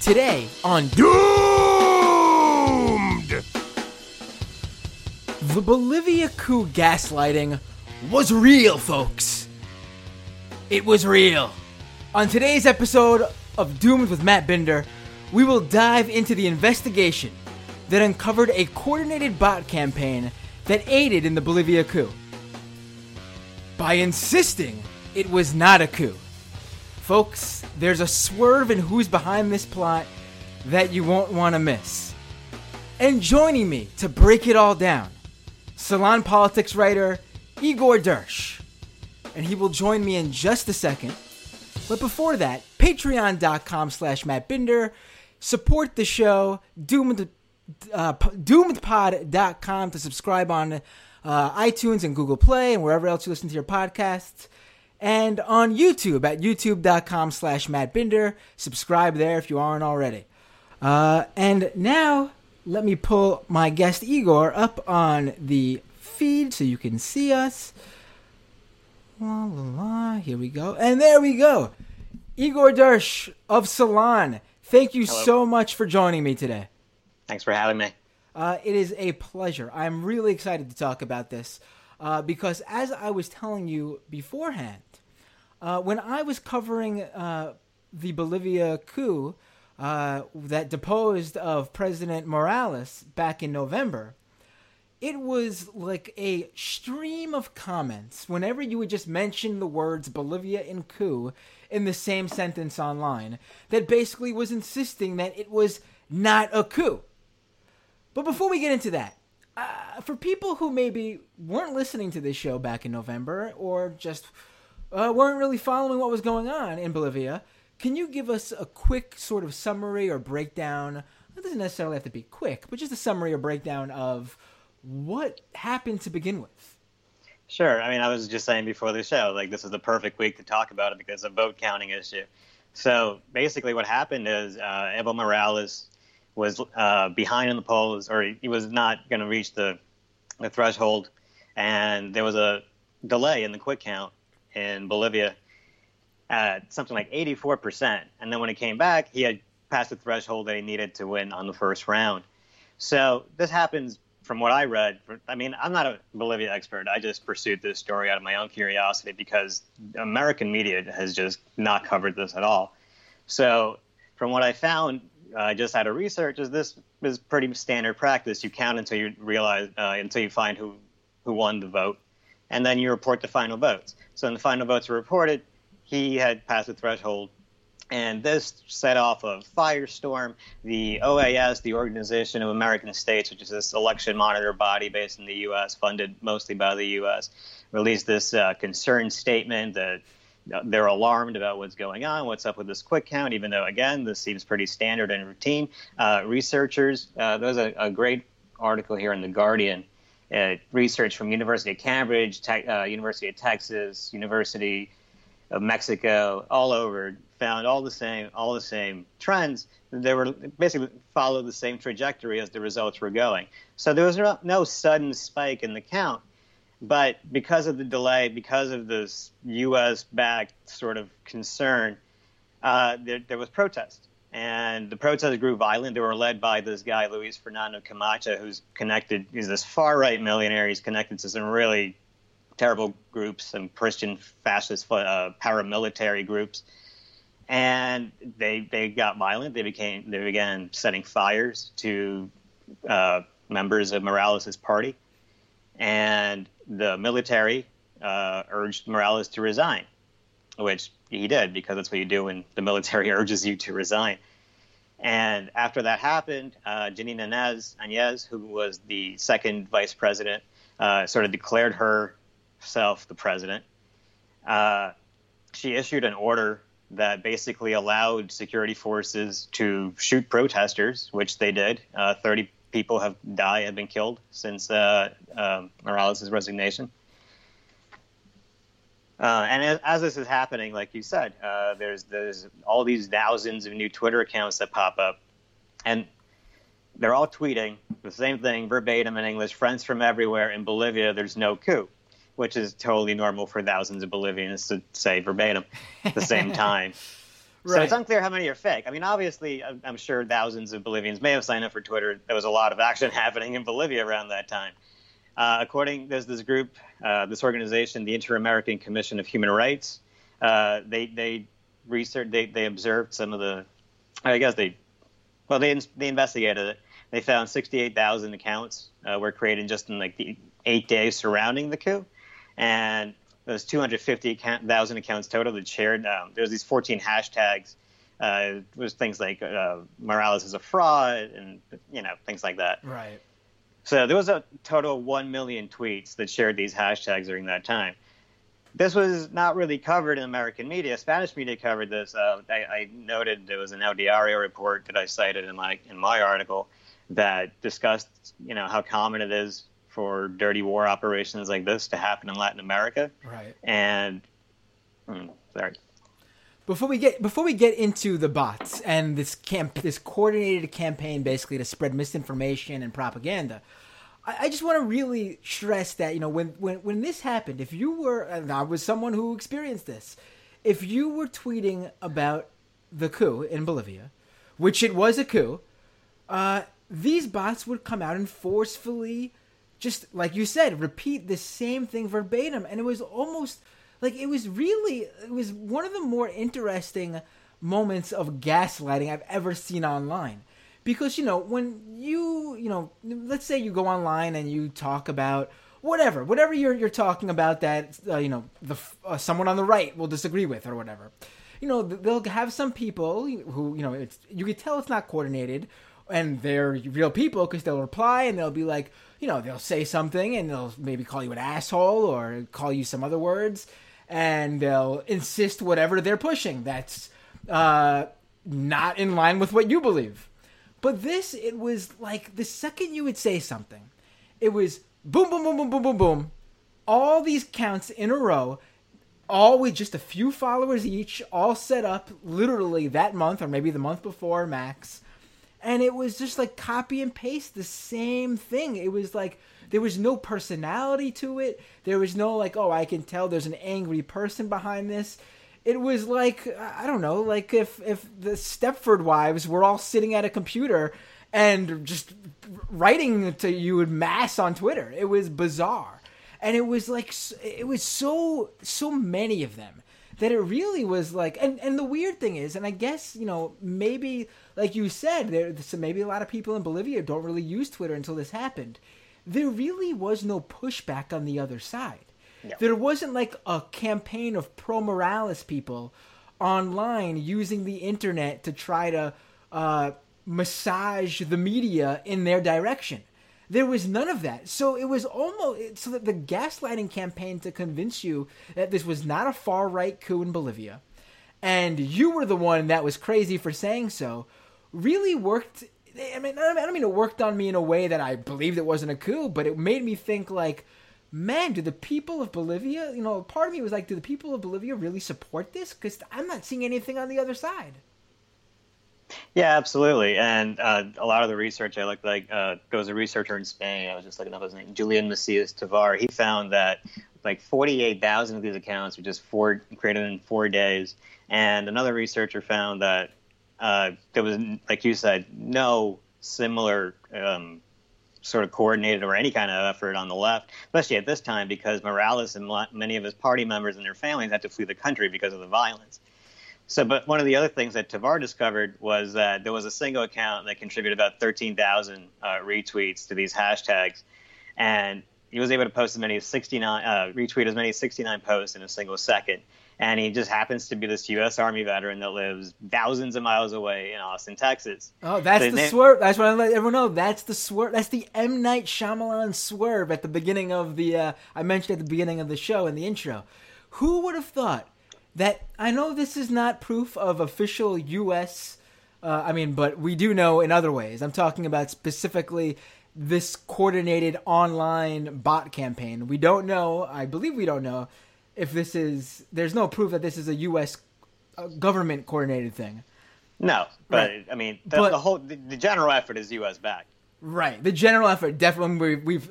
Today on Doomed! The Bolivia coup gaslighting was real, folks. It was real. On today's episode of Doomed with Matt Binder, we will dive into the investigation that uncovered a coordinated bot campaign that aided in the Bolivia coup. By insisting it was not a coup. Folks, there's a swerve in who's behind this plot that you won't want to miss. And joining me to break it all down, Salon Politics writer Igor Derysh. And he will join me in just a second. But before that, patreon.com slash Matt Binder. Support the show. Doomed, uh, doomedpod.com to subscribe on uh, iTunes and Google Play and wherever else you listen to your podcasts. And on YouTube at youtube.com slash Matt Binder. Subscribe there if you aren't already. Uh, and now, let me pull my guest Igor up on the feed so you can see us. La la la. Here we go. And there we go. Igor Derysh of Salon. Thank you Hello. so much for joining me today. Thanks for having me. Uh, it is a pleasure. I'm really excited to talk about this uh, because, as I was telling you beforehand, uh, when I was covering uh, the Bolivia coup uh, that deposed of President Morales back in November, it was like a stream of comments whenever you would just mention the words Bolivia and coup in the same sentence online that basically was insisting that it was not a coup. But before we get into that, uh, for people who maybe weren't listening to this show back in November or just uh, weren't really following what was going on in Bolivia, can you give us a quick sort of summary or breakdown? It doesn't necessarily have to be quick, but just a summary or breakdown of what happened to begin with. Sure. I mean, I was just saying before the show, like this is the perfect week to talk about it because of vote counting issue. So basically, what happened is uh, Evo Morales was uh, behind in the polls, or he was not going to reach the the threshold, and there was a delay in the quick count in Bolivia at something like 84%. And then when he came back, he had passed the threshold that he needed to win on the first round. So this happens from what I read. I mean, I'm not a Bolivia expert. I just pursued this story out of my own curiosity because American media has just not covered this at all. So from what I found, uh, just out of research, is this is pretty standard practice. You count until you realize, uh, until you find who who won the vote, and then you report the final votes. So when the final votes were reported, he had passed the threshold, and this set off a firestorm. The OAS, the Organization of American States, which is this election monitor body based in the U.S., funded mostly by the U.S., released this uh, concern statement that they're alarmed about what's going on, what's up with this quick count, even though, again, this seems pretty standard and routine. Uh, researchers, uh, there's a, a, great article here in The Guardian. Uh, research from University of Cambridge, te- uh, University of Texas, University of Mexico, all over, found all the same, all the same trends. They were basically followed the same trajectory as the results were going. So there was no, no sudden spike in the count. But because of the delay, because of this U.S. backed sort of concern, uh, there, there, was protest. And the protests grew violent. They were led by this guy, Luis Fernando Camacho, who's connected, he's this far right millionaire. He's connected to some really terrible groups, some Christian fascist uh, paramilitary groups. And they, they got violent. They became they began setting fires to uh, members of Morales' party and the military uh, urged Morales to resign, which he did because that's what you do when the military urges you to resign. And after that happened, uh, Jeanine Áñez who was the second vice president, uh, sort of declared herself the president. Uh, she issued an order that basically allowed security forces to shoot protesters, which they did. Uh, 30 people have died, have been killed since uh, um, Morales' resignation. Uh, and as, as, this is happening, like you said, uh, there's there's all these thousands of new Twitter accounts that pop up, and they're all tweeting the same thing verbatim in English. Friends from everywhere in Bolivia, there's no coup, which is totally normal for thousands of Bolivians to say verbatim at the same time. So it's unclear how many are fake. I mean, obviously, I'm I'm sure thousands of Bolivians may have signed up for Twitter. There was a lot of action happening in Bolivia around that time. Uh, according, there's this group, uh, this organization, the Inter American Commission of Human Rights. Uh, they they researched, they they observed some of the, I guess they, well, they they investigated it. They found 68,000 accounts uh, were created just in like the eight days surrounding the coup, and there's 250,000 accounts total that shared. Um, there's these 14 hashtags. Uh, it was things like uh, Morales is a fraud, and you know things like that. Right. So there was a total of 1 million tweets that shared these hashtags during that time. This was not really covered in American media. Spanish media covered this. Uh, I, I noted there was an El Diario report that I cited in my in my article that discussed, you know, how common it is for dirty war operations like this to happen in Latin America. Right. And hmm, sorry, Before we get before we get into the bots and this camp this coordinated campaign basically to spread misinformation and propaganda, I, just want to really stress that you know when when when this happened, if you were and I was someone who experienced this, if you were tweeting about the coup in Bolivia, which it was a coup, uh, these bots would come out and forcefully, just like you said, repeat the same thing verbatim, and it was almost like it was really it was one of the more interesting moments of gaslighting I've ever seen online. Because you know when you you know let's say you go online and you talk about whatever whatever you're you're talking about that uh, you know the uh, someone on the right will disagree with or whatever. You know they'll have some people who you know it's you can tell it's not coordinated and they're real people because they'll reply and they'll be like you know they'll say something and they'll maybe call you an asshole or call you some other words and they'll insist whatever they're pushing that's uh, not in line with what you believe but this it was like the second you would say something it was boom boom boom boom boom boom boom all these counts in a row all with just a few followers each, all set up literally that month or maybe the month before max. And it was just like copy and paste the same thing. It was like there was no personality to it. There was no like, oh, I can tell there's an angry person behind this. It was like I don't know, like if if the Stepford wives were all sitting at a computer and just writing to you in mass on Twitter. It was bizarre. And it was like it was so so many of them that it really was like and and the weird thing is and i guess you know maybe like you said there maybe a lot of people in bolivia don't really use twitter until this happened. There really was no pushback on the other side there wasn't like a campaign of pro morales people online using the internet to try to uh, massage the media in their direction there was none of that. So it was almost so that the gaslighting campaign to convince you that this was not a far right coup in Bolivia, and you were the one that was crazy for saying so, really worked. I mean, I don't mean it worked on me in a way that I believed it wasn't a coup, but it made me think like, man, do the people of Bolivia, you know, part of me was like, do the people of Bolivia really support this? Because I'm not seeing anything on the other side. Yeah, absolutely. And uh, a lot of the research I looked like uh, a researcher in Spain. I was just looking up his name, Julian Macias Tovar. He found that like 48,000 of these accounts were just four, created in four days. And another researcher found that uh, there was, like you said, no similar um, sort of coordinated or any kind of effort on the left, especially at this time because Morales and many of his party members and their families had to flee the country because of the violence. So, but one of the other things that Tovar discovered was that there was a single account that contributed about 13,000 uh, retweets to these hashtags, and he was able to post as many as 69, uh, retweet as many as 69 posts in a single second. And he just happens to be this U.S. Army veteran that lives thousands of miles away in Austin, Texas. Oh, that's So the na- swerve. That's what I let everyone know. That's the swerve. That's the M Night Shyamalan swerve at the beginning of the. Uh, I mentioned at the beginning of the show in the intro. Who would have thought that? I know this is not proof of official U.S. Uh, I mean, but we do know in other ways. I'm talking about specifically this coordinated online bot campaign. We don't know. I believe we don't know if this is. There's no proof that this is a U.S. uh, government coordinated thing. No, but Right. I mean, the, But- the whole the, the general effort is U.S. backed. Right. The general effort definitely we, we've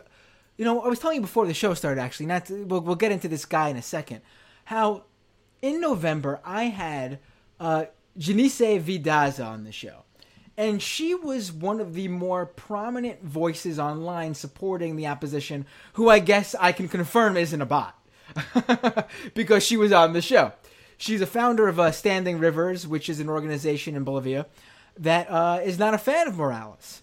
you know, I was telling you before the show started actually, not to, we'll, we'll get into this guy in a second. How in November I had uh Janice Vidaza on the show. And she was one of the more prominent voices online supporting the opposition, who I guess I can confirm isn't a bot. because she was on the show. She's a founder of uh, Standing Rivers, which is an organization in Bolivia that uh, is not a fan of Morales.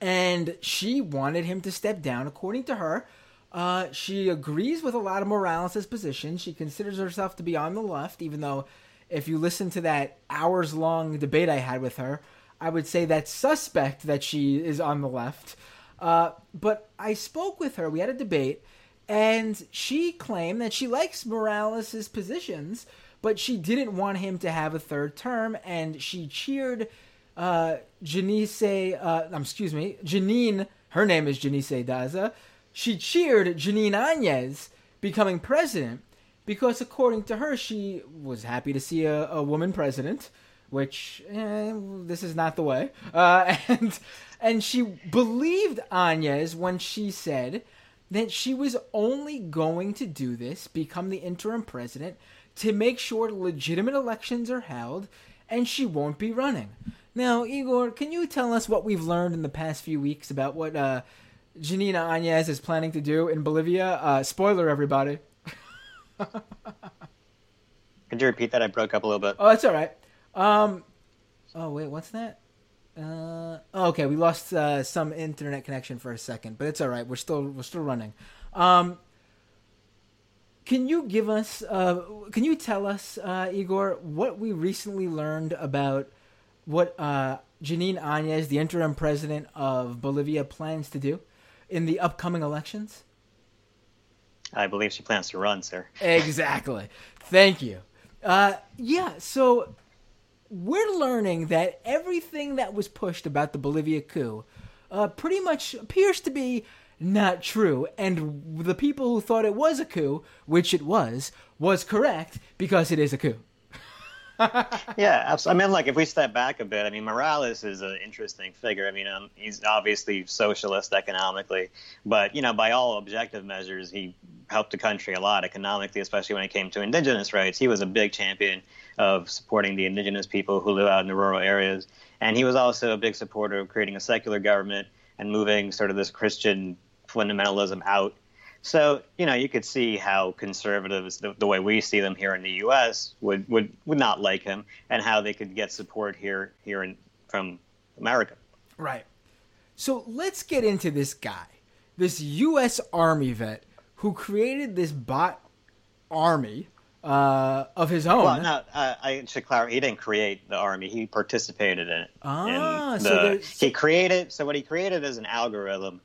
And she wanted him to step down. According to her, uh, she agrees with a lot of Morales' positions. She considers herself to be on the left, even though if you listen to that hours long debate I had with her, I would say that's suspect that she is on the left. Uh, but I spoke with her, we had a debate, and she claimed that she likes Morales' positions, but she didn't want him to have a third term, and she cheered uh, Janice, uh, um, excuse me, Janine, her name is Janice Daza, she cheered Jeanine Áñez becoming president because, according to her, she was happy to see a, a woman president, which eh, this is not the way, uh, and and she believed Áñez when she said that she was only going to do this, become the interim president, to make sure legitimate elections are held and she won't be running. Now, Igor, can you tell us what we've learned in the past few weeks about what uh, Janina Áñez is planning to do in Bolivia? Uh, spoiler, everybody. Could you repeat that? I broke up a little bit. Oh, that's all right. Um, oh, wait, what's that? Uh, oh, okay, we lost uh, some internet connection for a second, but it's all right. We're still we're still running. Um, can you give us? Uh, can you tell us, uh, Igor, what we recently learned about what uh, Jeanine Áñez, the interim president of Bolivia, plans to do in the upcoming elections? I believe she plans to run, sir. Exactly. Thank you. Uh, yeah. So we're learning that everything that was pushed about the Bolivia coup uh, pretty much appears to be not true. And the people who thought it was a coup, which it was, was correct because it is a coup. yeah, absolutely. I mean, like if we step back a bit, I mean, Morales is an interesting figure. I mean, um, he's obviously socialist economically, but you know, by all objective measures, he helped the country a lot economically, especially when it came to indigenous rights. He was a big champion of supporting the indigenous people who live out in the rural areas, and he was also a big supporter of creating a secular government and moving sort of this Christian fundamentalism out so you know, you could see how conservatives, the, the, way we see them here in the U.S., would, would would not like him, and how they could get support here here in, from America. Right. So let's get into this guy, this U.S. Army vet who created this bot army uh, of his own. Well, no, uh, I should clarify. He didn't create the army. He participated in it. Ah, in the, so he created. So what he created is an algorithm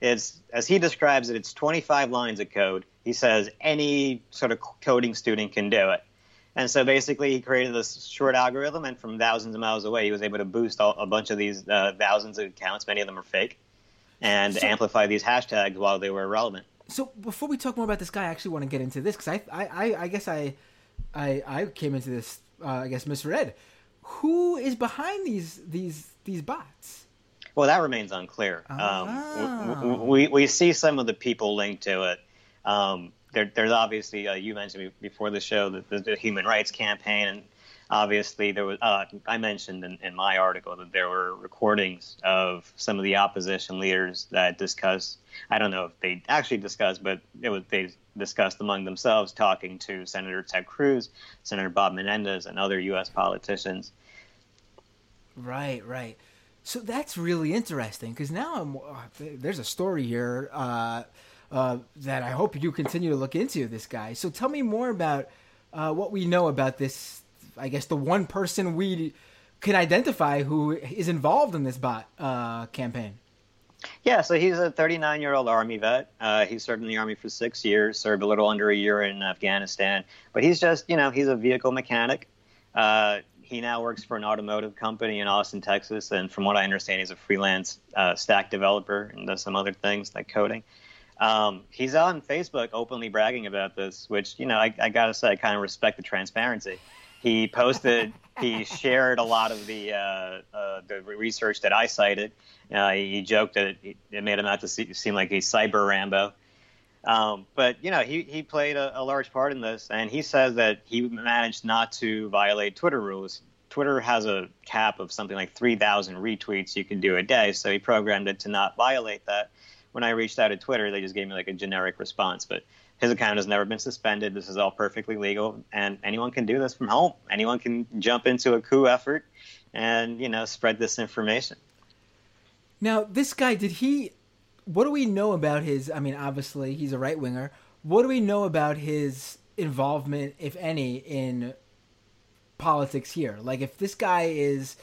it's as he describes it, it's 25 lines of code. He says any sort of coding student can do it. And so basically, he created this short algorithm, and from thousands of miles away, he was able to boost all, a bunch of these uh, thousands of accounts. Many of them are fake, and so, amplify these hashtags while they were relevant. So before we talk more about this guy, I actually want to get into this because I, I, I, guess I, I, I came into this, uh, I guess misread. Who is behind these these these bots? Well, that remains unclear. Um, we, we, we see some of the people linked to it. Um, there, there's obviously uh, you mentioned before the show the, the, the, human rights campaign, and obviously there was. Uh, I mentioned in, in, my article that there were recordings of some of the opposition leaders that discussed. I don't know if they actually discussed, but it was they discussed among themselves talking to Senator Ted Cruz, Senator Bob Menendez, and other U.S. politicians. Right, right. So that's really interesting because now I'm, uh, there's a story here uh, uh, that I hope you continue to look into this guy. So tell me more about uh, what we know about this. I guess the one person we can identify who is involved in this bot uh, campaign. Yeah, so he's a 39 year old Army vet. Uh, he served in the Army for six years, served a little under a year in Afghanistan. But he's just, you know, he's a vehicle mechanic. Uh, he now works for an automotive company in Austin, Texas, and from what I understand, he's a freelance uh, stack developer and does some other things like coding. Um, he's on Facebook openly bragging about this, which you know I, I gotta say I kind of respect the transparency. He posted, he shared a lot of the uh, uh, the research that I cited. Uh, he joked that it, it made him out to see, seem like he's cyber Rambo. Um, but you know, he he played a, a, large part in this, and he says that he managed not to violate Twitter rules Twitter has a cap of something like 3,000 retweets you can do a day, so he programmed it to not violate that. When I reached out to Twitter, they just gave me like a generic response, but his account has never been suspended. This is all perfectly legal, and anyone can do this from home. Anyone can jump into a coup effort and you know spread this information. Now, this guy, did he? What do we know about his? I mean, obviously he's a right winger. What do we know about his involvement, if any, in politics here? Like, if this guy is,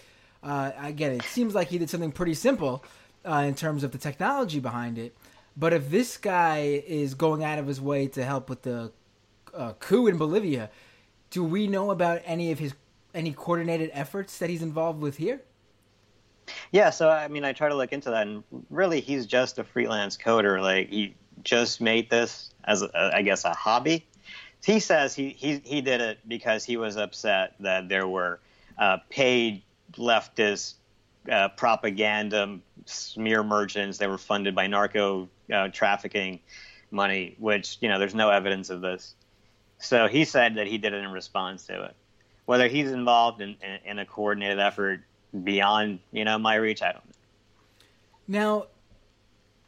uh, again, it seems like he did something pretty simple uh, in terms of the technology behind it. But if this guy is going out of his way to help with the uh, coup in Bolivia, do we know about any of his any coordinated efforts that he's involved with here? Yeah, so I mean, I try to look into that, and really, he's just a freelance coder. Like he just made this as, a, I guess, a hobby. He says he, he he did it because he was upset that there were uh, paid leftist uh, propaganda smear merchants that were funded by narco uh, trafficking money, which you know there's no evidence of this. So he said that he did it in response to it. Whether he's involved in, in, in a coordinated effort beyond you know my reach, I don't know. Now,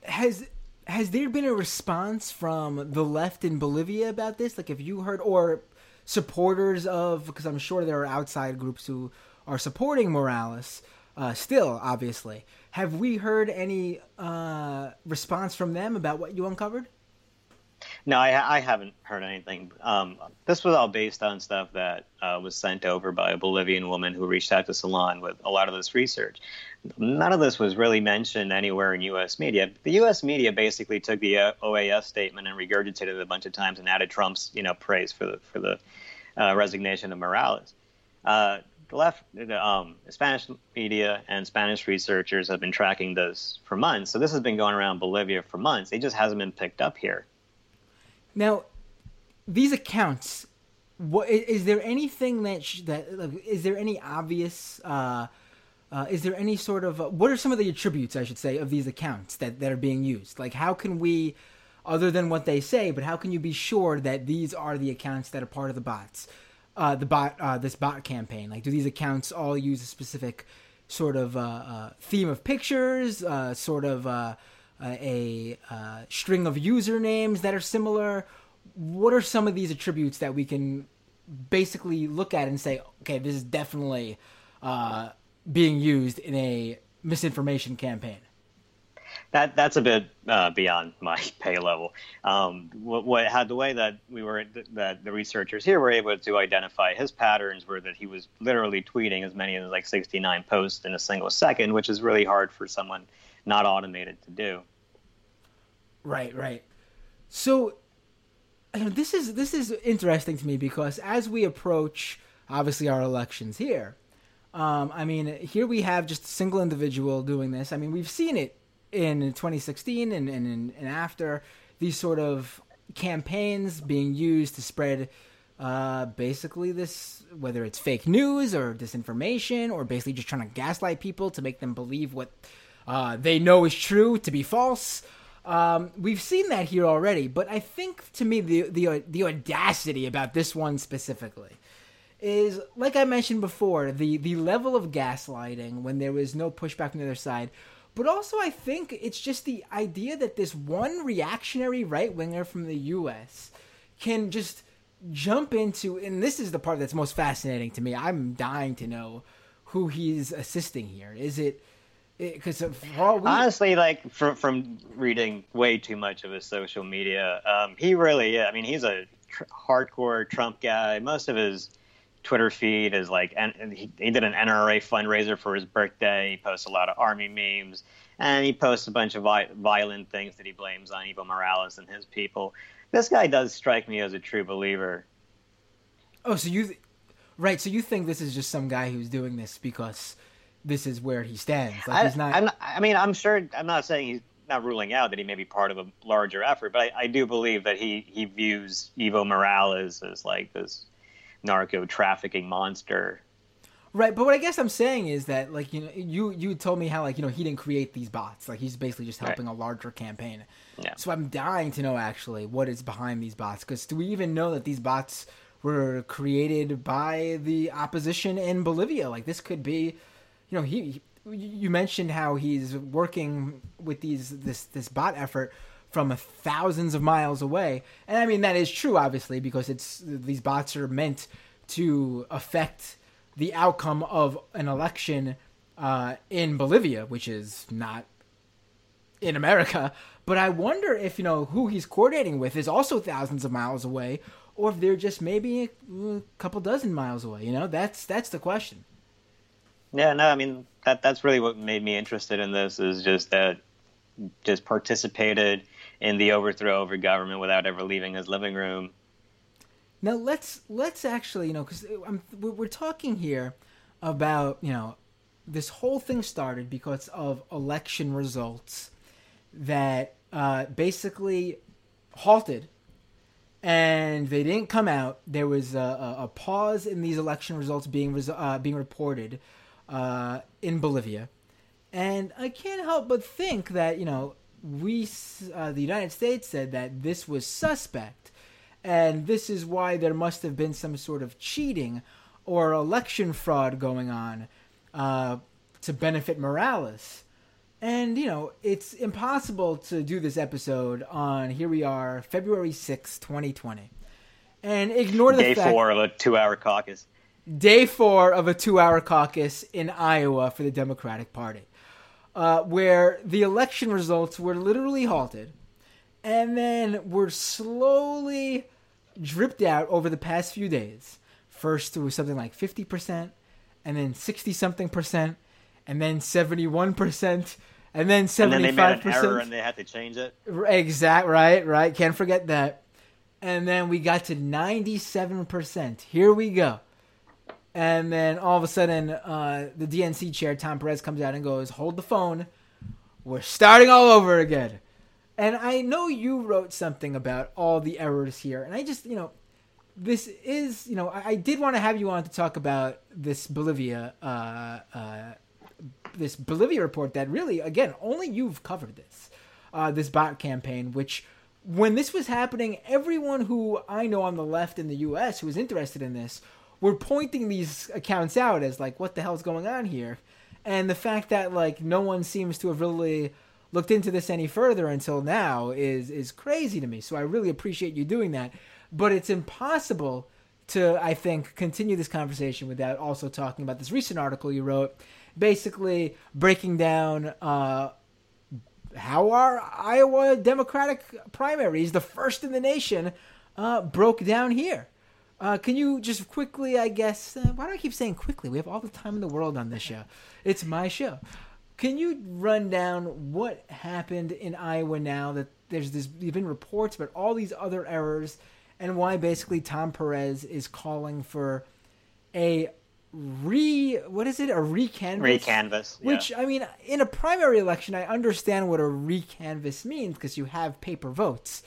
has has there been a response from the left in Bolivia about this? Like, have you heard or supporters of? Because I'm sure there are outside groups who are supporting Morales. Uh, still, obviously, have we heard any uh, response from them about what you uncovered? No, I, I haven't heard anything. Um, this was all based on stuff that uh, was sent over by a Bolivian woman who reached out to Salon with a lot of this research. None of this was really mentioned anywhere in U.S. media. The U.S. media basically took the uh, OAS statement and regurgitated it a bunch of times and added Trump's, you know, praise for the for the uh, resignation of Morales. Uh, the left, the um, Spanish media and Spanish researchers have been tracking this for months. So this has been going around Bolivia for months. It just hasn't been picked up here. Now, these accounts. What is there anything that sh- that is there any obvious? Uh, uh, is there any sort of uh, what are some of the attributes I should say of these accounts that that are being used? Like, how can we, other than what they say, but how can you be sure that these are the accounts that are part of the bots, uh, the bot, uh, this bot campaign? Like, do these accounts all use a specific sort of uh, uh, theme of pictures, uh, sort of uh, a string of usernames that are similar? What are some of these attributes that we can basically look at and say, okay, this is definitely being used in a misinformation campaign? That that's a bit uh, beyond my pay level. Um, what, what had the way that we were that the researchers here were able to identify his patterns were that he was literally tweeting as many as like 69 posts in a single second, which is really hard for someone not automated to do. Right, right. So, you know, this is this is interesting to me because as we approach, obviously, our elections here, um, I mean, here we have just a single individual doing this. I mean, we've seen it in 2016 and, and, and after these sort of campaigns being used to spread uh, basically this whether it's fake news or disinformation or basically just trying to gaslight people to make them believe what uh, they know is true to be false. Um, we've seen that here already, but I think to me the the the audacity about this one specifically is like I mentioned before the the level of gaslighting when there was no pushback from the other side. But also, I think it's just the idea that this one reactionary right winger from the U.S. can just jump into, and this is the part that's most fascinating to me. I'm dying to know who he's assisting here. Is it because honestly, like from from reading way too much of his social media, um, he really, yeah, I mean, he's a tr- hardcore Trump guy. Most of his Twitter feed is like, and he, he did an NRA fundraiser for his birthday. He posts a lot of army memes, and he posts a bunch of vi- violent things that he blames on Evo Morales and his people. This guy does strike me as a true believer. Oh, so you, right? So you think this is just some guy who's doing this because this is where he stands. Like he's not... not. i mean, I'm sure. I'm not saying he's not ruling out that he may be part of a larger effort, but I, I do believe that he he views Evo Morales as like this narco trafficking monster. Right, but what I guess I'm saying is that like you know you you told me how like you know he didn't create these bots like he's basically just helping right. a larger campaign. Yeah. So I'm dying to know actually what is behind these bots because do we even know that these bots were created by the opposition in Bolivia. Like this could be, you know, he. You mentioned how he's working with these this this bot effort from thousands of miles away, and I mean that is true, obviously, because it's these bots are meant to affect the outcome of an election uh, in Bolivia, which is not in America. But I wonder if you know who he's coordinating with is also thousands of miles away, or if they're just maybe a couple dozen miles away. You know, that's that's the question. Yeah, no, I mean that that's really what made me interested in this is just that just participated in the overthrow of a government without ever leaving his living room. Now let's let's actually you know because we're talking here about you know this whole thing started because of election results that uh, basically halted and they didn't come out. There was a, a pause in these election results being uh, being reported uh, in Bolivia, and I can't help but think that you know we uh, the United States said that this was suspect, and this is why there must have been some sort of cheating or election fraud going on uh, to benefit Morales. And, you know, it's impossible to do this episode on, here we are, February 6, 2020, and ignore the Day fact. Day four of a two hour caucus. Day four of a two hour caucus in Iowa for the Democratic Party, uh, where the election results were literally halted and then were slowly dripped out over the past few days. First, it was something like 50%, and then 60 something percent and then 71%, and then 75%. And they made an error and they had to change it. Exact, right, right. Can't forget that. And then we got to 97%. Here we go. And then all of a sudden, uh, the DNC chair, Tom Perez, comes out and goes, Hold the phone. We're starting all over again. And I know you wrote something about all the errors here. And I just, you know, this is, you know, I, I did want to have you on to talk about this Bolivia uh, uh, this Bolivia report that really, again, only you've covered this, uh, this bot campaign, which when this was happening, everyone who I know on the left in the U.S. who was interested in this were pointing these accounts out as like, what the hell's going on here? And the fact that like no one seems to have really looked into this any further until now is is crazy to me. So I really appreciate you doing that. But it's impossible to, I think, continue this conversation without also talking about this recent article you wrote basically breaking down uh, how our Iowa Democratic primaries, the first in the nation, uh, broke down here. Uh, can you just quickly, I guess, uh, why do I keep saying quickly? We have all the time in the world on this show. It's my show. Can you run down what happened in Iowa now that there's this, there's been reports about all these other errors and why basically Tom Perez is calling for a re what is it a recanvass recanvass yeah. which i mean in a primary election i understand what a recanvass means because you have paper votes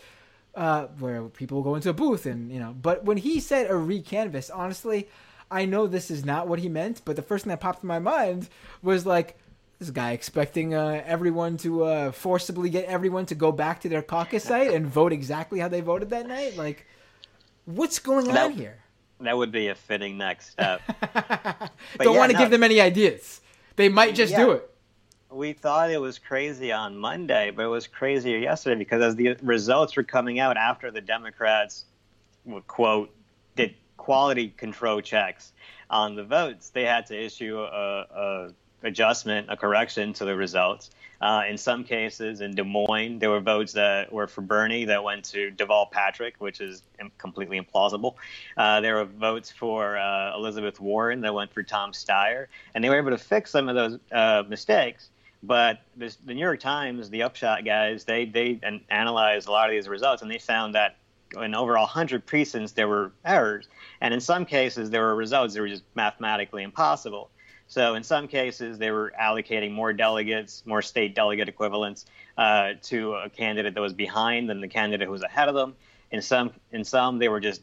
uh, where people go into a booth and you know but when he said a recanvass honestly i know this is not what he meant but the first thing that popped in my mind was like this guy expecting uh, everyone to uh, forcibly get everyone to go back to their caucus site and vote exactly how they voted that night like what's going on here that would be a fitting next step. Don't yeah, want to no, give them any ideas. They might just yeah, do it. We thought it was crazy on Monday, but it was crazier yesterday because as the results were coming out after the Democrats, quote, did quality control checks on the votes, they had to issue a, a adjustment, a correction to the results. Uh, in some cases, in Des Moines, there were votes that were for Bernie that went to Deval Patrick, which is completely implausible. Uh, there were votes for uh, Elizabeth Warren that went for Tom Steyer, and they were able to fix some of those uh, mistakes. But this, the New York Times, the Upshot guys, they they analyzed a lot of these results, and they found that in over 100 precincts there were errors, and in some cases there were results that were just mathematically impossible. So in some cases, they were allocating more delegates, more state delegate equivalents, uh, to a candidate that was behind than the candidate who was ahead of them. In some, in some, they were just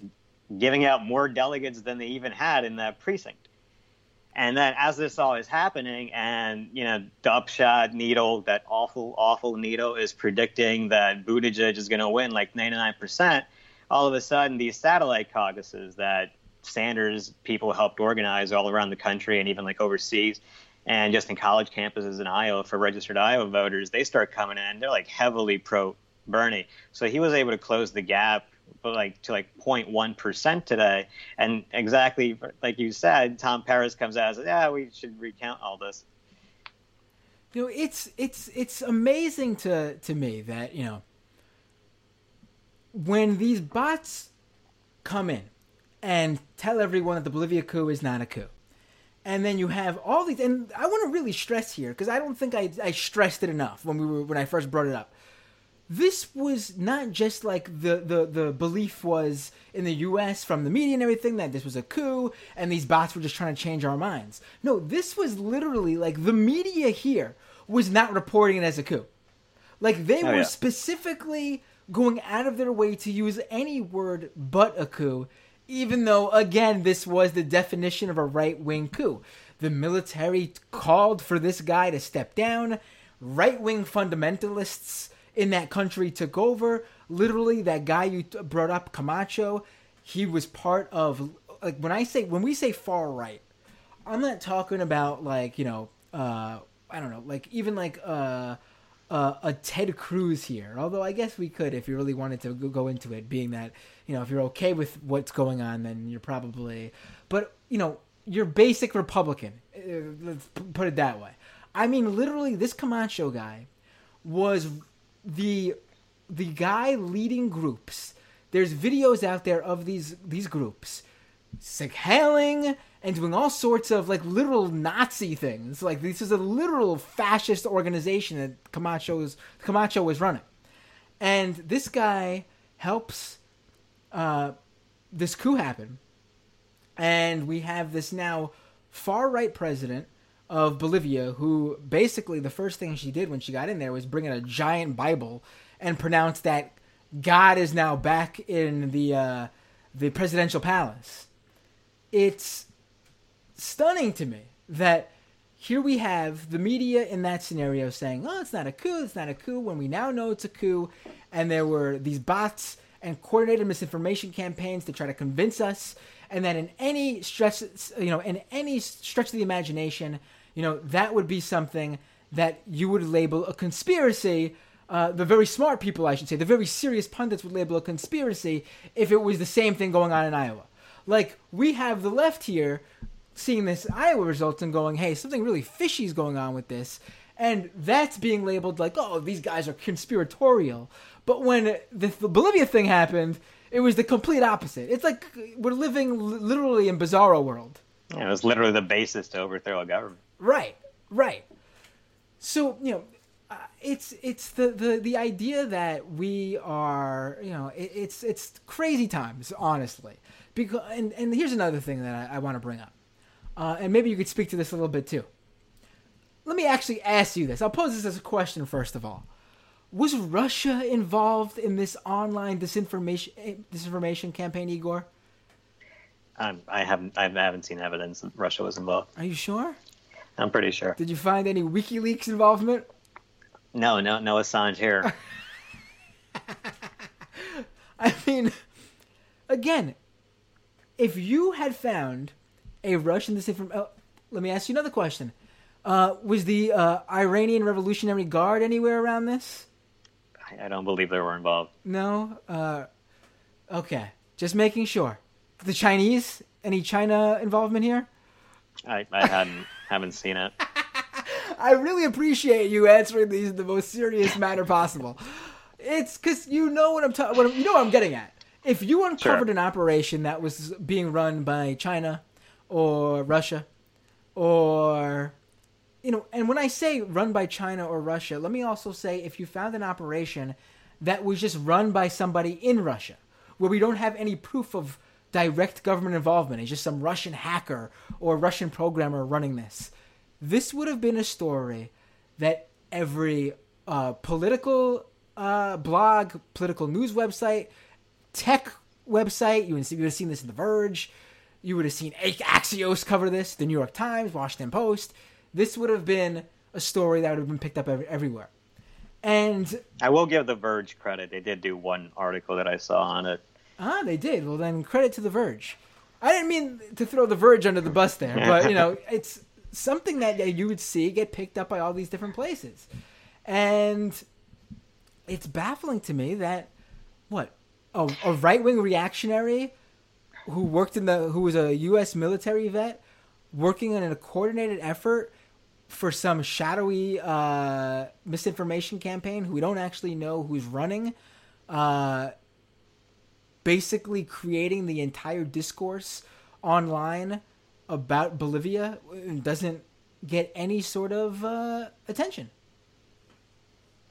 giving out more delegates than they even had in that precinct. And then as this all is happening, and you know, the upshot needle, that awful, awful needle, is predicting that Buttigieg is going to win like 99%. all of a sudden these satellite caucuses that Sanders people helped organize all around the country and even like overseas and just in college campuses in Iowa for registered Iowa voters, they start coming in. They're like heavily pro Bernie. So he was able to close the gap like to like 0.1 percent today. And exactly like you said, Tom Perez comes out and says, "Yeah, we should recount all this." You know, it's it's it's amazing to to me that you know when these bots come in and tell everyone that the Bolivia coup is not a coup. And then you have all these, and I want to really stress here because I don't think I, I stressed it enough when we were when I first brought it up this was not just like the, the, the belief was in the US from the media and everything that this was a coup and these bots were just trying to change our minds. No, this was literally like the media here was not reporting it as a coup. Like they oh, were yeah. specifically going out of their way to use any word but a coup, even though, again, this was the definition of a right wing coup. The military called for this guy to step down. Right wing fundamentalists in that country took over. Literally, that guy you brought up, Camacho, he was part of. Like when I say when we say far right, I'm not talking about like you know uh, I don't know like even like uh, uh, a Ted Cruz here. Although I guess we could if you really wanted to go into it, being that you know if you're okay with what's going on, then you're probably. But you know, you're basic Republican. Uh, let's put it that way. I mean, literally, this Camacho guy was the the guy leading groups. There's videos out there of these these groups, like hailing and doing all sorts of like literal Nazi things. Like this is a literal fascist organization that Camacho's Camacho was running, and this guy helps uh, this coup happen, and we have this now far right president of Bolivia, who basically the first thing she did when she got in there was bring in a giant Bible and pronounce that God is now back in the uh, the presidential palace. It's stunning to me that here we have the media in that scenario saying, "Oh, it's not a coup. It's not a coup." When we now know it's a coup, and there were these bots and coordinated misinformation campaigns to try to convince us, and then in any stretch, you know, in any stretch of the imagination, you know, that would be something that you would label a conspiracy. Uh, the very smart people, I should say, the very serious pundits would label a conspiracy if it was the same thing going on in Iowa. Like, we have the left here seeing this Iowa results and going, hey, something really fishy is going on with this. And that's being labeled like, oh, these guys are conspiratorial. But when the, the Bolivia thing happened, it was the complete opposite. It's like we're living literally in bizarro world. Yeah, it was literally the basis to overthrow a government. Right, right. So you know, uh, it's it's the, the the idea that we are you know it, it's it's crazy times honestly because and and here's another thing that I, I want to bring up, uh, and maybe you could speak to this a little bit too. Let me actually ask you this. I'll pose this as a question first of all. Was Russia involved in this online disinformation eh, disinformation campaign, Igor? Um, I haven't I haven't seen evidence that Russia was involved. Are you sure? I'm pretty sure. Did you find any WikiLeaks involvement? No, no, no Assange here. I mean, again, if you had found a Russian disinformation, oh, let me ask you another question. Uh, was the uh, Iranian Revolutionary Guard anywhere around this? I don't believe they were involved. No. Uh, okay, just making sure. The Chinese? Any China involvement here? I, I hadn't haven't seen it. I really appreciate you answering these in the most serious manner possible. It's because you know what I'm talking. You know what I'm getting at. If you uncovered sure. an operation that was being run by China or Russia, or you know, and when I say run by China or Russia, let me also say if you found an operation that was just run by somebody in Russia, where we don't have any proof of direct government involvement. It's just some Russian hacker or Russian programmer running this. This would have been a story that every uh, political uh, blog, political news website, tech website, you would have seen this in The Verge. You would have seen Axios cover this, the New York Times, Washington Post. This would have been a story that would have been picked up every, everywhere. And I will give The Verge credit. They did do one article that I saw on it Ah, they did. Well, then credit to The Verge. I didn't mean to throw The Verge under the bus there, but you know, it's something that you would see get picked up by all these different places, and it's baffling to me that what a, a right wing reactionary who worked in the who was a U.S. military vet working in a coordinated effort for some shadowy uh, misinformation campaign who we don't actually know who's running, uh, basically creating the entire discourse online about Bolivia doesn't get any sort of uh, attention.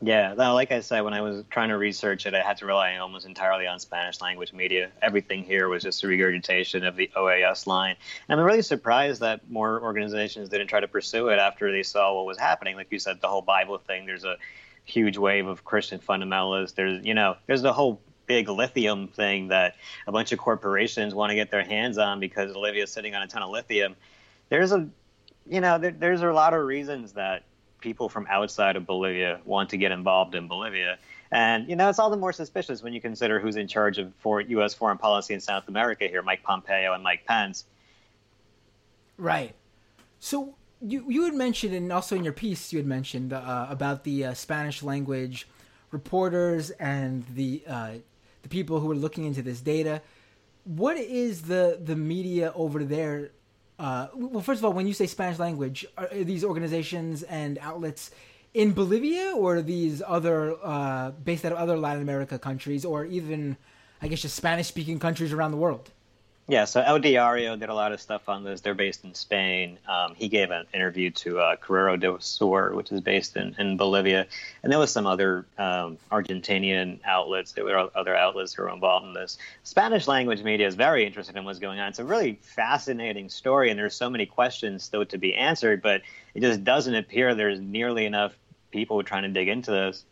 Yeah, like I said, when I was trying to research it, I had to rely almost entirely on Spanish language media. Everything here was just a regurgitation of the OAS line. And I'm really surprised that more organizations didn't try to pursue it after they saw what was happening. Like you said, the whole Bible thing, there's a huge wave of Christian fundamentalists. There's, you know, there's the whole big lithium thing that a bunch of corporations want to get their hands on because Bolivia's sitting on a ton of lithium. There's a, you know, there, there's a lot of reasons that people from outside of Bolivia want to get involved in Bolivia. And, you know, it's all the more suspicious when you consider who's in charge of for U.S. foreign policy in South America here, Mike Pompeo and Mike Pence. Right. So you, you had mentioned, and also in your piece, you had mentioned uh, about the uh, Spanish language reporters and the uh, the people who are looking into this data. What is the the media over there uh, well, first of all, when you say Spanish language, are these organizations and outlets in Bolivia, or are these other uh, based out of other Latin America countries, or even, I guess, just Spanish-speaking countries around the world? Yeah, so El Diario did a lot of stuff on this. They're based in Spain. Um, he gave an interview to uh, Correo del Sur, which is based in, in Bolivia. And there was some other um, Argentinian outlets. There were other outlets who were involved in this. Spanish language media is very interested in what's going on. It's a really fascinating story, and there's so many questions still to be answered, but it just doesn't appear there's nearly enough people trying to dig into this.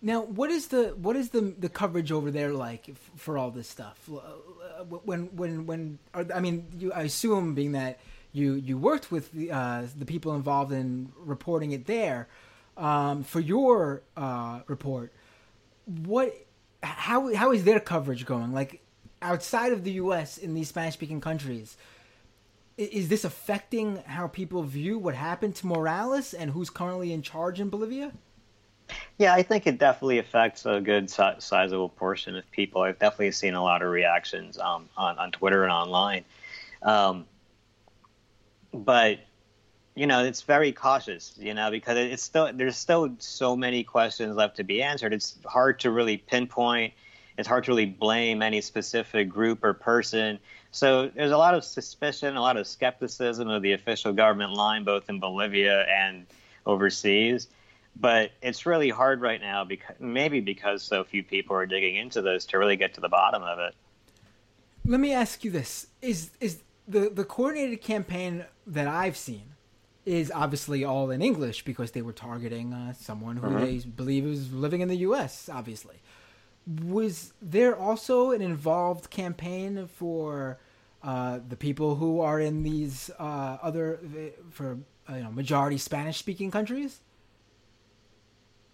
Now, what is the what is the the coverage over there like for all this stuff? Uh, when when when I mean, you I assume being that you you worked with the uh, the people involved in reporting it there um, for your uh, report. What how how is their coverage going? Like outside of the U.S. in these Spanish speaking countries, is this affecting how people view what happened to Morales and who's currently in charge in Bolivia? Yeah, I think it definitely affects a good sizable portion of people. I've definitely seen a lot of reactions um, on on Twitter and online, um, but you know it's very cautious. You know because it's still there's still so many questions left to be answered. It's hard to really pinpoint. It's hard to really blame any specific group or person. So there's a lot of suspicion, a lot of skepticism of the official government line, both in Bolivia and overseas but it's really hard right now because maybe because so few people are digging into this to really get to the bottom of it. Let me ask you this: is is the the coordinated campaign that I've seen is obviously all in English because they were targeting uh, someone who mm-hmm. they believe is living in the U.S. Obviously, was there also an involved campaign for uh, the people who are in these uh, other for uh, you know majority Spanish speaking countries?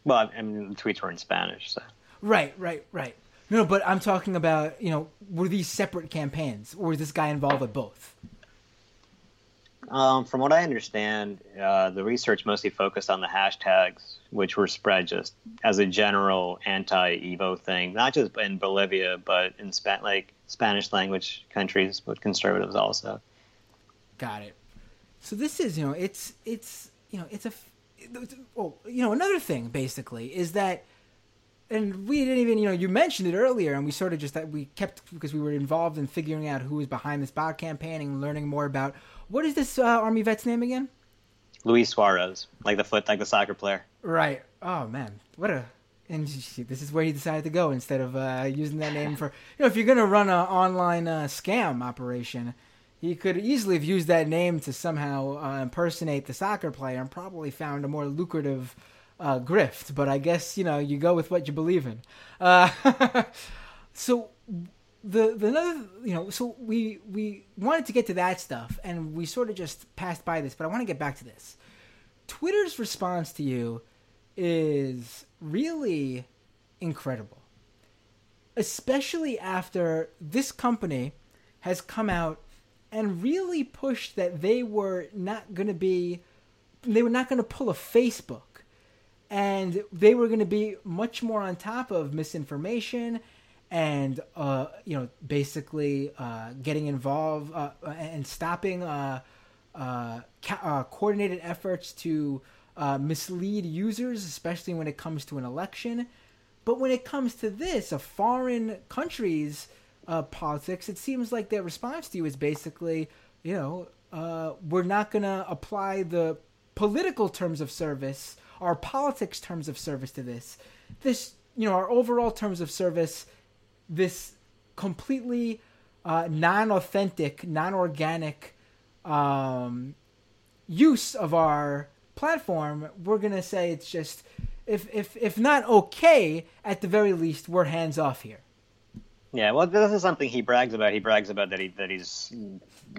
Well, I mean, the tweets were in Spanish, so. Right, right, right. No, but I'm talking about, you know, were these separate campaigns, or was this guy involved with both? Um, from what I understand, uh, the research mostly focused on the hashtags, which were spread just as a general anti-Evo thing, not just in Bolivia, but in Spa- like Spanish language countries with conservatives also. Got it. So this is, you know, it's it's you know, it's a well, you know, another thing basically is that, and we didn't even, you know, you mentioned it earlier, and we sort of just that we kept because we were involved in figuring out who was behind this bot campaign and learning more about what is this uh, army vet's name again? Luis Suarez, like the foot, like the soccer player. Right. Oh man, what a and this is where he decided to go instead of uh, using that name for you know if you're gonna run an online uh, scam operation he could easily have used that name to somehow uh, impersonate the soccer player and probably found a more lucrative uh, grift. But I guess you know you go with what you believe in. Uh, so the the another you know so we we wanted to get to that stuff and we sort of just passed by this, but I want to get back to this. Twitter's response to you is really incredible. especially after this company has come out and really pushed that they were not going to be, they were not going to pull a Facebook. And they were going to be much more on top of misinformation and, uh, you know, basically uh, getting involved uh, and stopping uh, uh, ca- uh, coordinated efforts to mislead users, especially when it comes to an election. But when it comes to this, a foreign country's uh, politics, it seems like their response to you is basically, you know, uh, we're not going to apply the political terms of service, our politics terms of service to this. This, you know, our overall terms of service, this completely uh, non authentic, non organic um, use of our platform, we're going to say it's just if if if not okay, at the very least, we're hands off here. Yeah, well, this is something he brags about. He brags about that he that he's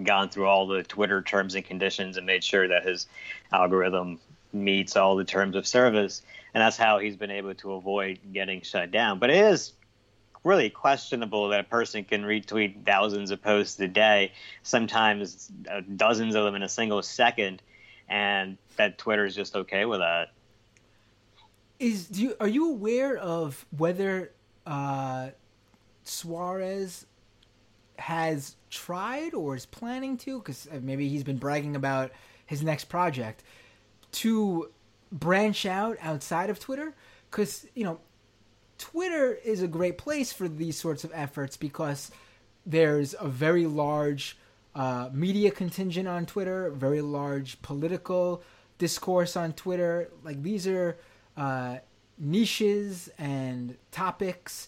gone through all the Twitter terms and conditions and made sure that his algorithm meets all the terms of service, and that's how he's been able to avoid getting shut down. But it is really questionable that a person can retweet thousands of posts a day, sometimes uh, dozens of them in a single second, and that Twitter is just okay with that is do you are you aware of whether uh, Suarez has tried or is planning to? Because uh, maybe he's been bragging about his next project to branch out outside of Twitter. Because you know, Twitter is a great place for these sorts of efforts because there's a very large uh, media contingent on Twitter, very large political discourse on Twitter. Like these are uh, niches and topics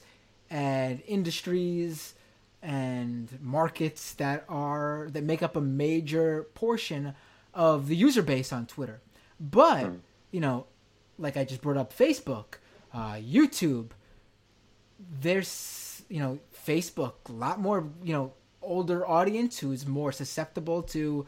and industries and markets that are that make up a major portion of the user base on Twitter. But mm. you know, like I just brought up Facebook, uh, YouTube. There's you know Facebook a lot more you know older audience who's more susceptible to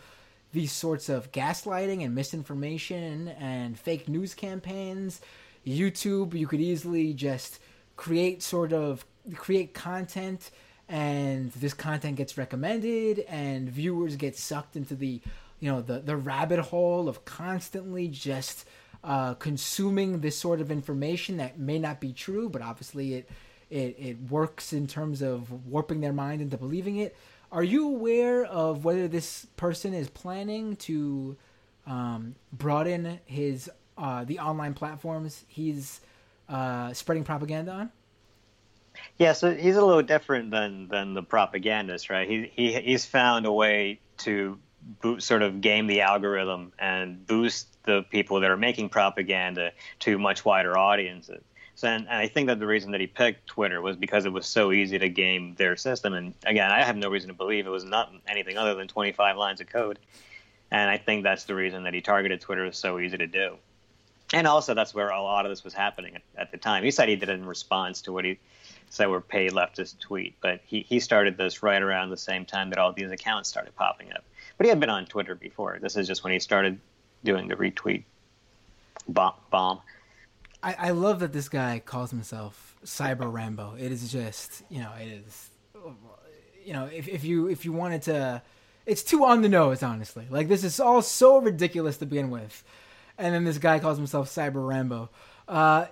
these sorts of gaslighting and misinformation and fake news campaigns. YouTube, you could easily just create sort of create content and this content gets recommended and viewers get sucked into the you know the the rabbit hole of constantly just uh, consuming this sort of information that may not be true, but obviously it it it works in terms of warping their mind into believing it. Are you aware of whether this person is planning to um, broaden his uh, the online platforms he's uh, spreading propaganda on? Yeah, so he's a little different than than the propagandist, right? He he he's found a way to boot, sort of game the algorithm and boost the people that are making propaganda to much wider audiences. So, and, and I think that the reason that he picked Twitter was because it was so easy to game their system. And again, I have no reason to believe it was not anything other than 25 lines of code. And I think that's the reason that he targeted Twitter was so easy to do. And also, that's where a lot of this was happening at, at the time. He said he did it in response to what he said were paid leftist tweet, but he, he started this right around the same time that all these accounts started popping up. But he had been on Twitter before. This is just when he started doing the retweet bomb. I, I love that this guy calls himself Cyber Rambo. It is just you know it is you know if if you if you wanted to, it's too on the nose honestly. Like this is all so ridiculous to begin with, and then this guy calls himself Cyber Rambo. Uh,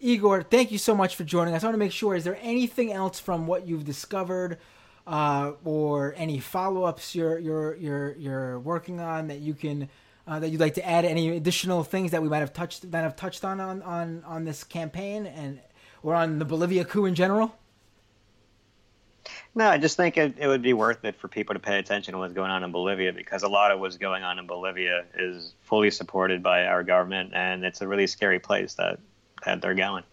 Igor, thank you so much for joining us. I want to make sure is there anything else from what you've discovered? Uh, or any follow-ups you're you're you're you're working on that you can uh, that you'd like to add? Any additional things that we might have touched that have touched on on on, on this campaign and or on the Bolivia coup in general? No, I just think it, it would be worth it for people to pay attention to what's going on in Bolivia because a lot of what's going on in Bolivia is fully supported by our government, and it's a really scary place that that they're going.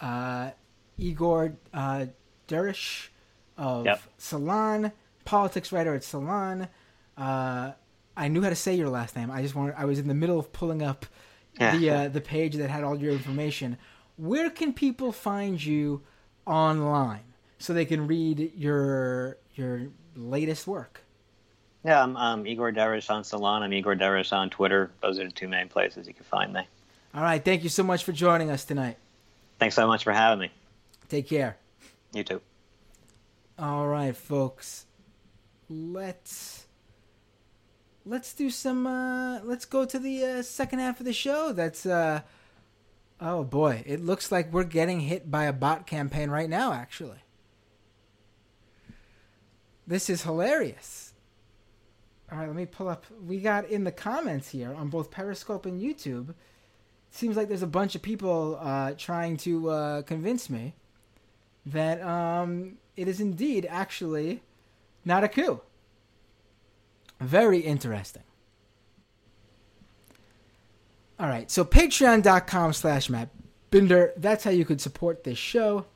Uh, Igor uh, Derysh of yep. Salon, politics writer at Salon. Uh, I knew how to say your last name. I just wanted. I was in the middle of pulling up the uh, the page that had all your information. Where can people find you online so they can read your your latest work? Yeah, I'm, I'm Igor Derysh on Salon. I'm Igor Derysh on Twitter. Those are the two main places you can find me. All right. Thank you so much for joining us tonight. Thanks so much for having me. Take care. You too. All right, folks. Let's let's do some. Uh, let's go to the uh, second half of the show. That's. Uh, oh boy, it looks like we're getting hit by a bot campaign right now. Actually, this is hilarious. All right, let me pull up. We got in the comments here on both Periscope and YouTube. Seems like there's a bunch of people uh, trying to uh, convince me that um, it is indeed actually not a coup. Very interesting. All right, so patreon.com slash Matt Binder. That's how you could support this show.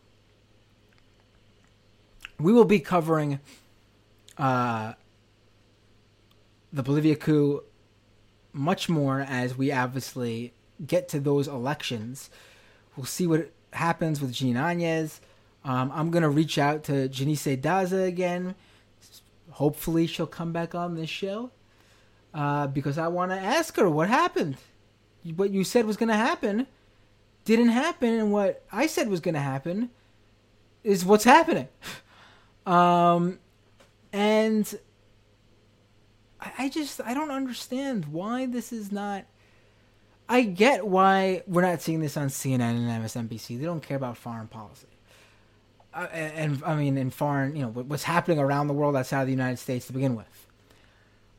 We will be covering uh, the Bolivia coup much more as we obviously get to those elections. We'll see what happens with Jeanine Áñez. Um, I'm going to reach out to Janice Daza again. Hopefully, she'll come back on this show uh, because I want to ask her what happened. What you said was going to happen didn't happen, and what I said was going to happen is what's happening. Um, and I just I don't understand why this is not. I get why we're not seeing this on CNN and MSNBC. They don't care about foreign policy. Uh, and I mean, in foreign, you know, what's happening around the world outside of the United States to begin with.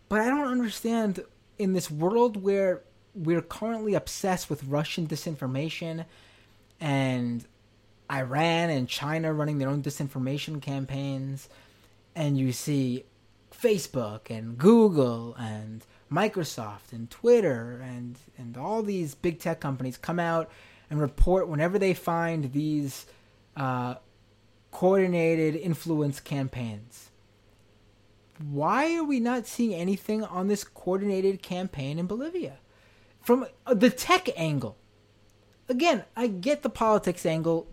But I don't understand in this world where we're currently obsessed with Russian disinformation and Iran and China running their own disinformation campaigns, and you see Facebook and Google and Microsoft and Twitter and and all these big tech companies come out and report whenever they find these uh, coordinated influence campaigns. Why are we not seeing anything on this coordinated campaign in Bolivia? From uh, the tech angle. Again, I get the politics angle.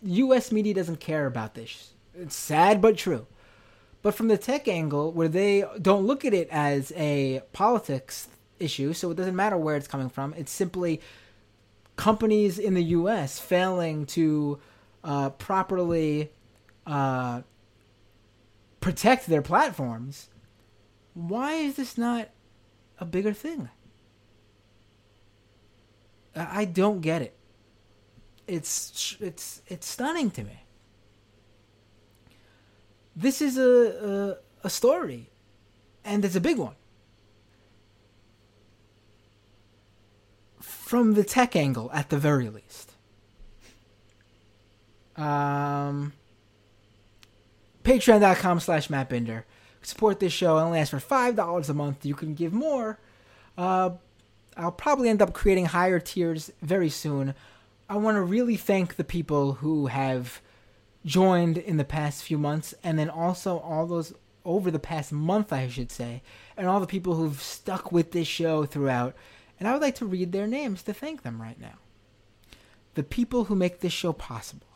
US media doesn't care about this. It's sad but true. But from the tech angle, where they don't look at it as a politics issue, so it doesn't matter where it's coming from, it's simply companies in the US failing to uh, properly uh, protect their platforms. Why is this not a bigger thing? I don't get it. It's it's it's stunning to me this is a, a, a story, and it's a big one. From the tech angle, at the very least. Um, Patreon.com slash Matt Binder. Support this show. I only ask for $5 a month. You can give more. Uh, I'll probably end up creating higher tiers very soon. I want to really thank the people who have joined in the past few months, and then also all those over the past month, I should say, and all the people who've stuck with this show throughout. And I would like to read their names to thank them right now. The people who make this show possible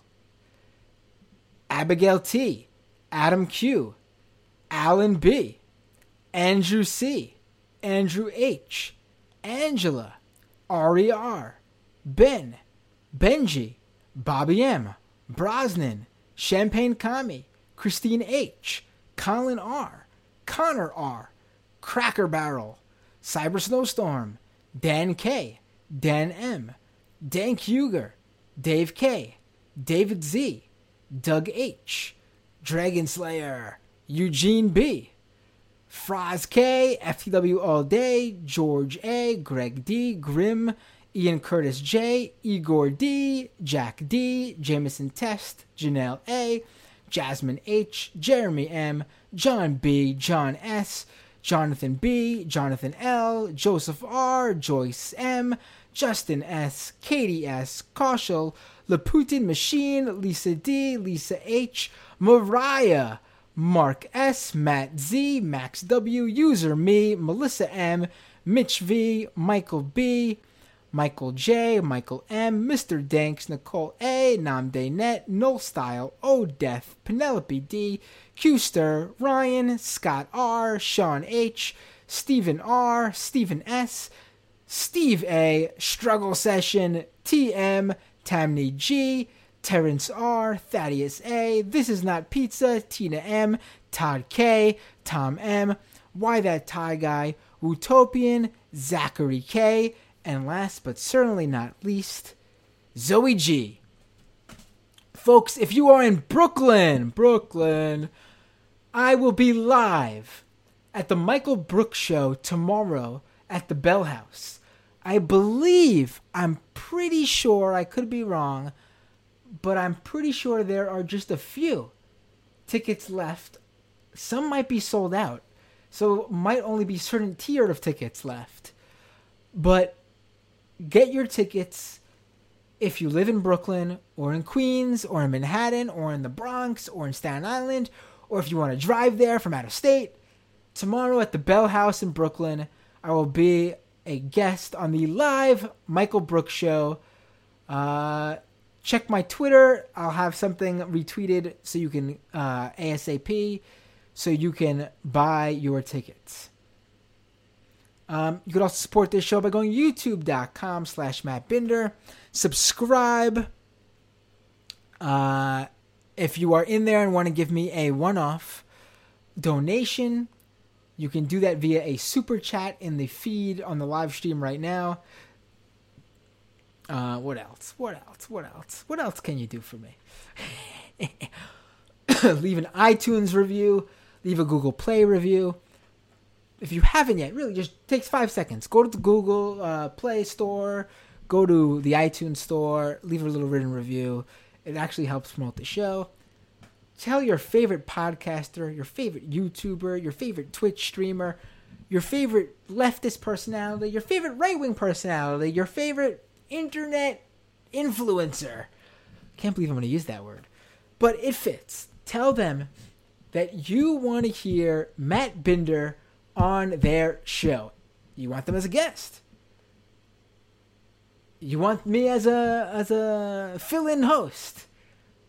Abigail T., Adam Q., Alan B., Andrew C., Andrew H., Angela, R.E.R., Ben, Benji, Bobby M., Brosnan, Champagne Kami, Christine H., Colin R., Connor R., Cracker Barrel, Cyber Snowstorm, Dan K., Dan M., Dan Huger, Dave K., David Z., Doug H., Dragon Slayer, Eugene B., Fraz K, FTW All Day, George A, Greg D, Grim, Ian Curtis J, Igor D, Jack D, Jameson Test, Janelle A, Jasmine H, Jeremy M, John B, John S, Jonathan B, Jonathan L, Joseph R, Joyce M, Justin S, Katie S, Kaushal, Laputin Machine, Lisa D, Lisa H, Mariah, Mark S, Matt Z, Max W, User Me, Melissa M, Mitch V, Michael B, Michael J, Michael M, Mr. Danks, Nicole A, Namde Net, Null Style, O Death, Penelope D, Qster, Ryan, Scott R, Sean H, Stephen R, Stephen S, Steve A, Struggle Session, TM, Tamney G, Terrence R, Thaddeus A, This Is Not Pizza, Tina M, Todd K, Tom M, Why That Tie Guy, Utopian, Zachary K, and last but certainly not least, Zoe G. Folks, if you are in Brooklyn, Brooklyn, I will be live at the Michael Brooks Show tomorrow at the Bell House. I believe, I'm pretty sure, I could be wrong, but I'm pretty sure there are just a few tickets left. Some might be sold out, so might only be certain tier of tickets left. But get your tickets if you live in Brooklyn or in Queens or in Manhattan or in the Bronx or in Staten Island or if you want to drive there from out of state. Tomorrow at the Bell House in Brooklyn, I will be a guest on the live Michael Brooks show. Uh, check my Twitter. I'll have something retweeted so you can uh, ASAP so you can buy your tickets. Um, you could also support this show by going youtube.com slash Matt Binder. Subscribe. Uh, if you are in there and want to give me a one-off donation, you can do that via a super chat in the feed on the live stream right now. Uh, what else? What else? What else? What else can you do for me? leave an iTunes review, leave a Google Play review. If you haven't yet, really just takes five seconds. Go to the Google uh, Play Store, go to the iTunes Store, leave a little written review. It actually helps promote the show. Tell your favorite podcaster, your favorite YouTuber, your favorite Twitch streamer, your favorite leftist personality, your favorite right wing personality, your favorite internet influencer. Can't believe I'm going to use that word. But it fits. Tell them that you want to hear Matt Binder on their show. You want them as a guest. You want me as a as a fill-in host,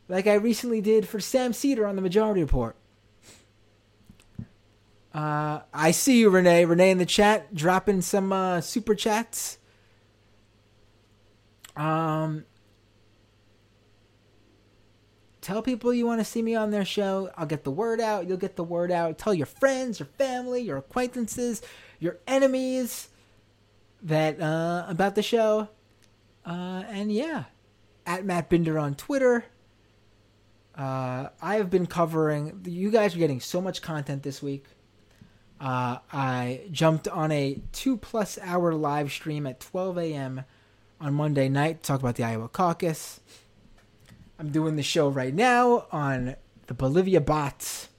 like I recently did for Sam Seder on the Majority Report. Uh, I see you, Renee. Renee in the chat, dropping some uh, super chats. Um, tell people you want to see me on their show. I'll get the word out. You'll get the word out. Tell your friends, your family, your acquaintances, your enemies that uh, about the show. Uh, and yeah, at Matt Binder on Twitter. Uh, I have been covering. You guys are getting so much content this week. Uh, I jumped on a two plus hour live stream at 12 a.m. on Monday night to talk about the Iowa caucus. I'm doing the show right now on the Bolivia bots.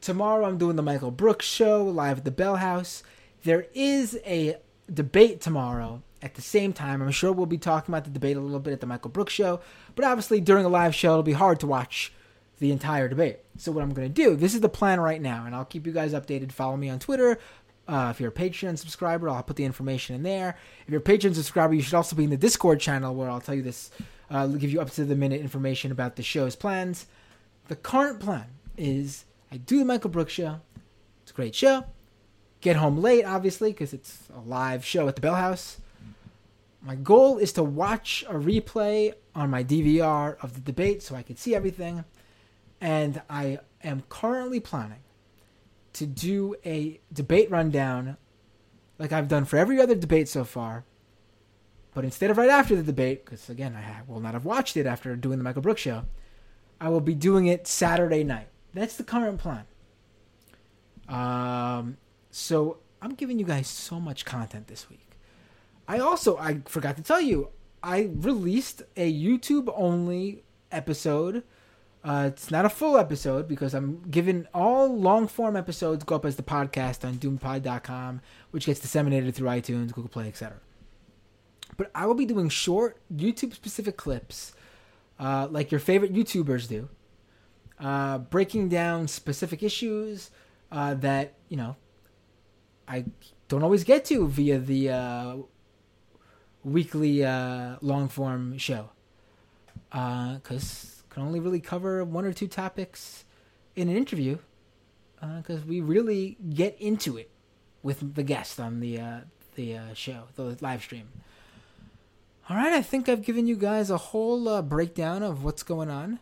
Tomorrow I'm doing the Michael Brooks show live at the Bell House. There is a debate tomorrow at the same time. I'm sure we'll be talking about the debate a little bit at the Michael Brooks show, but obviously during a live show it'll be hard to watch the entire debate. So what I'm going to do, this is the plan right now, and I'll keep you guys updated. Follow me on Twitter. Uh, if you're a Patreon subscriber, I'll put the information in there. If you're a Patreon subscriber, you should also be in the Discord channel where I'll tell you this, uh, give you up to the minute information about the show's plans. The current plan is I do the Michael Brooks show. It's a great show. Get home late, obviously, because it's a live show at the Bell House. My goal is to watch a replay on my DVR of the debate so I can see everything. And I am currently planning to do a debate rundown like I've done for every other debate so far. But instead of right after the debate, because again, I will not have watched it after doing the Michael Brooks show, I will be doing it Saturday night. That's the current plan. Um, so I'm giving you guys so much content this week. I also I forgot to tell you I released a YouTube only episode. Uh, it's not a full episode because I'm giving all long form episodes go up as the podcast on doompod.com, which gets disseminated through iTunes, Google Play, etc. But I will be doing short YouTube specific clips, uh, like your favorite YouTubers do, uh, breaking down specific issues uh, that you know I don't always get to via the uh, weekly uh, long form show because can only really cover one or two topics in an interview because uh, we really get into it with the guest on the uh, the uh, show, the live stream. All right, I think I've given you guys a whole uh, breakdown of what's going on.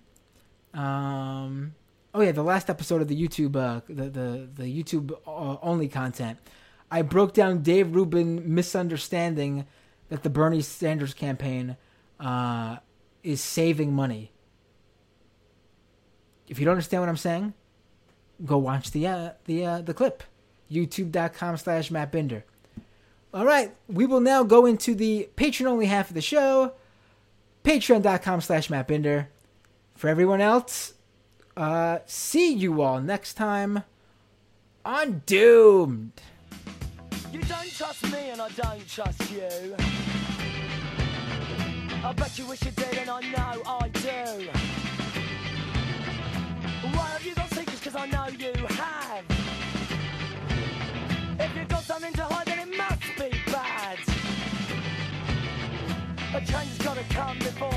Um, oh yeah, the last episode of the YouTube, uh, the the the YouTube uh, only content, I broke down Dave Rubin misunderstanding that the Bernie Sanders campaign is saving money. If you don't understand what I'm saying, go watch the uh, the uh, the clip, youtube.com slash Matt Binder. All right, we will now go into the patron only half of the show, patreon.com slash Matt Binder. For everyone else, uh, see you all next time on Doomed. You don't trust me and I don't trust you. I bet you wish you did and I know I do. Why have you got secrets? Cause I know you have. If you've got something to hide, then it must be bad. A change has gotta come before.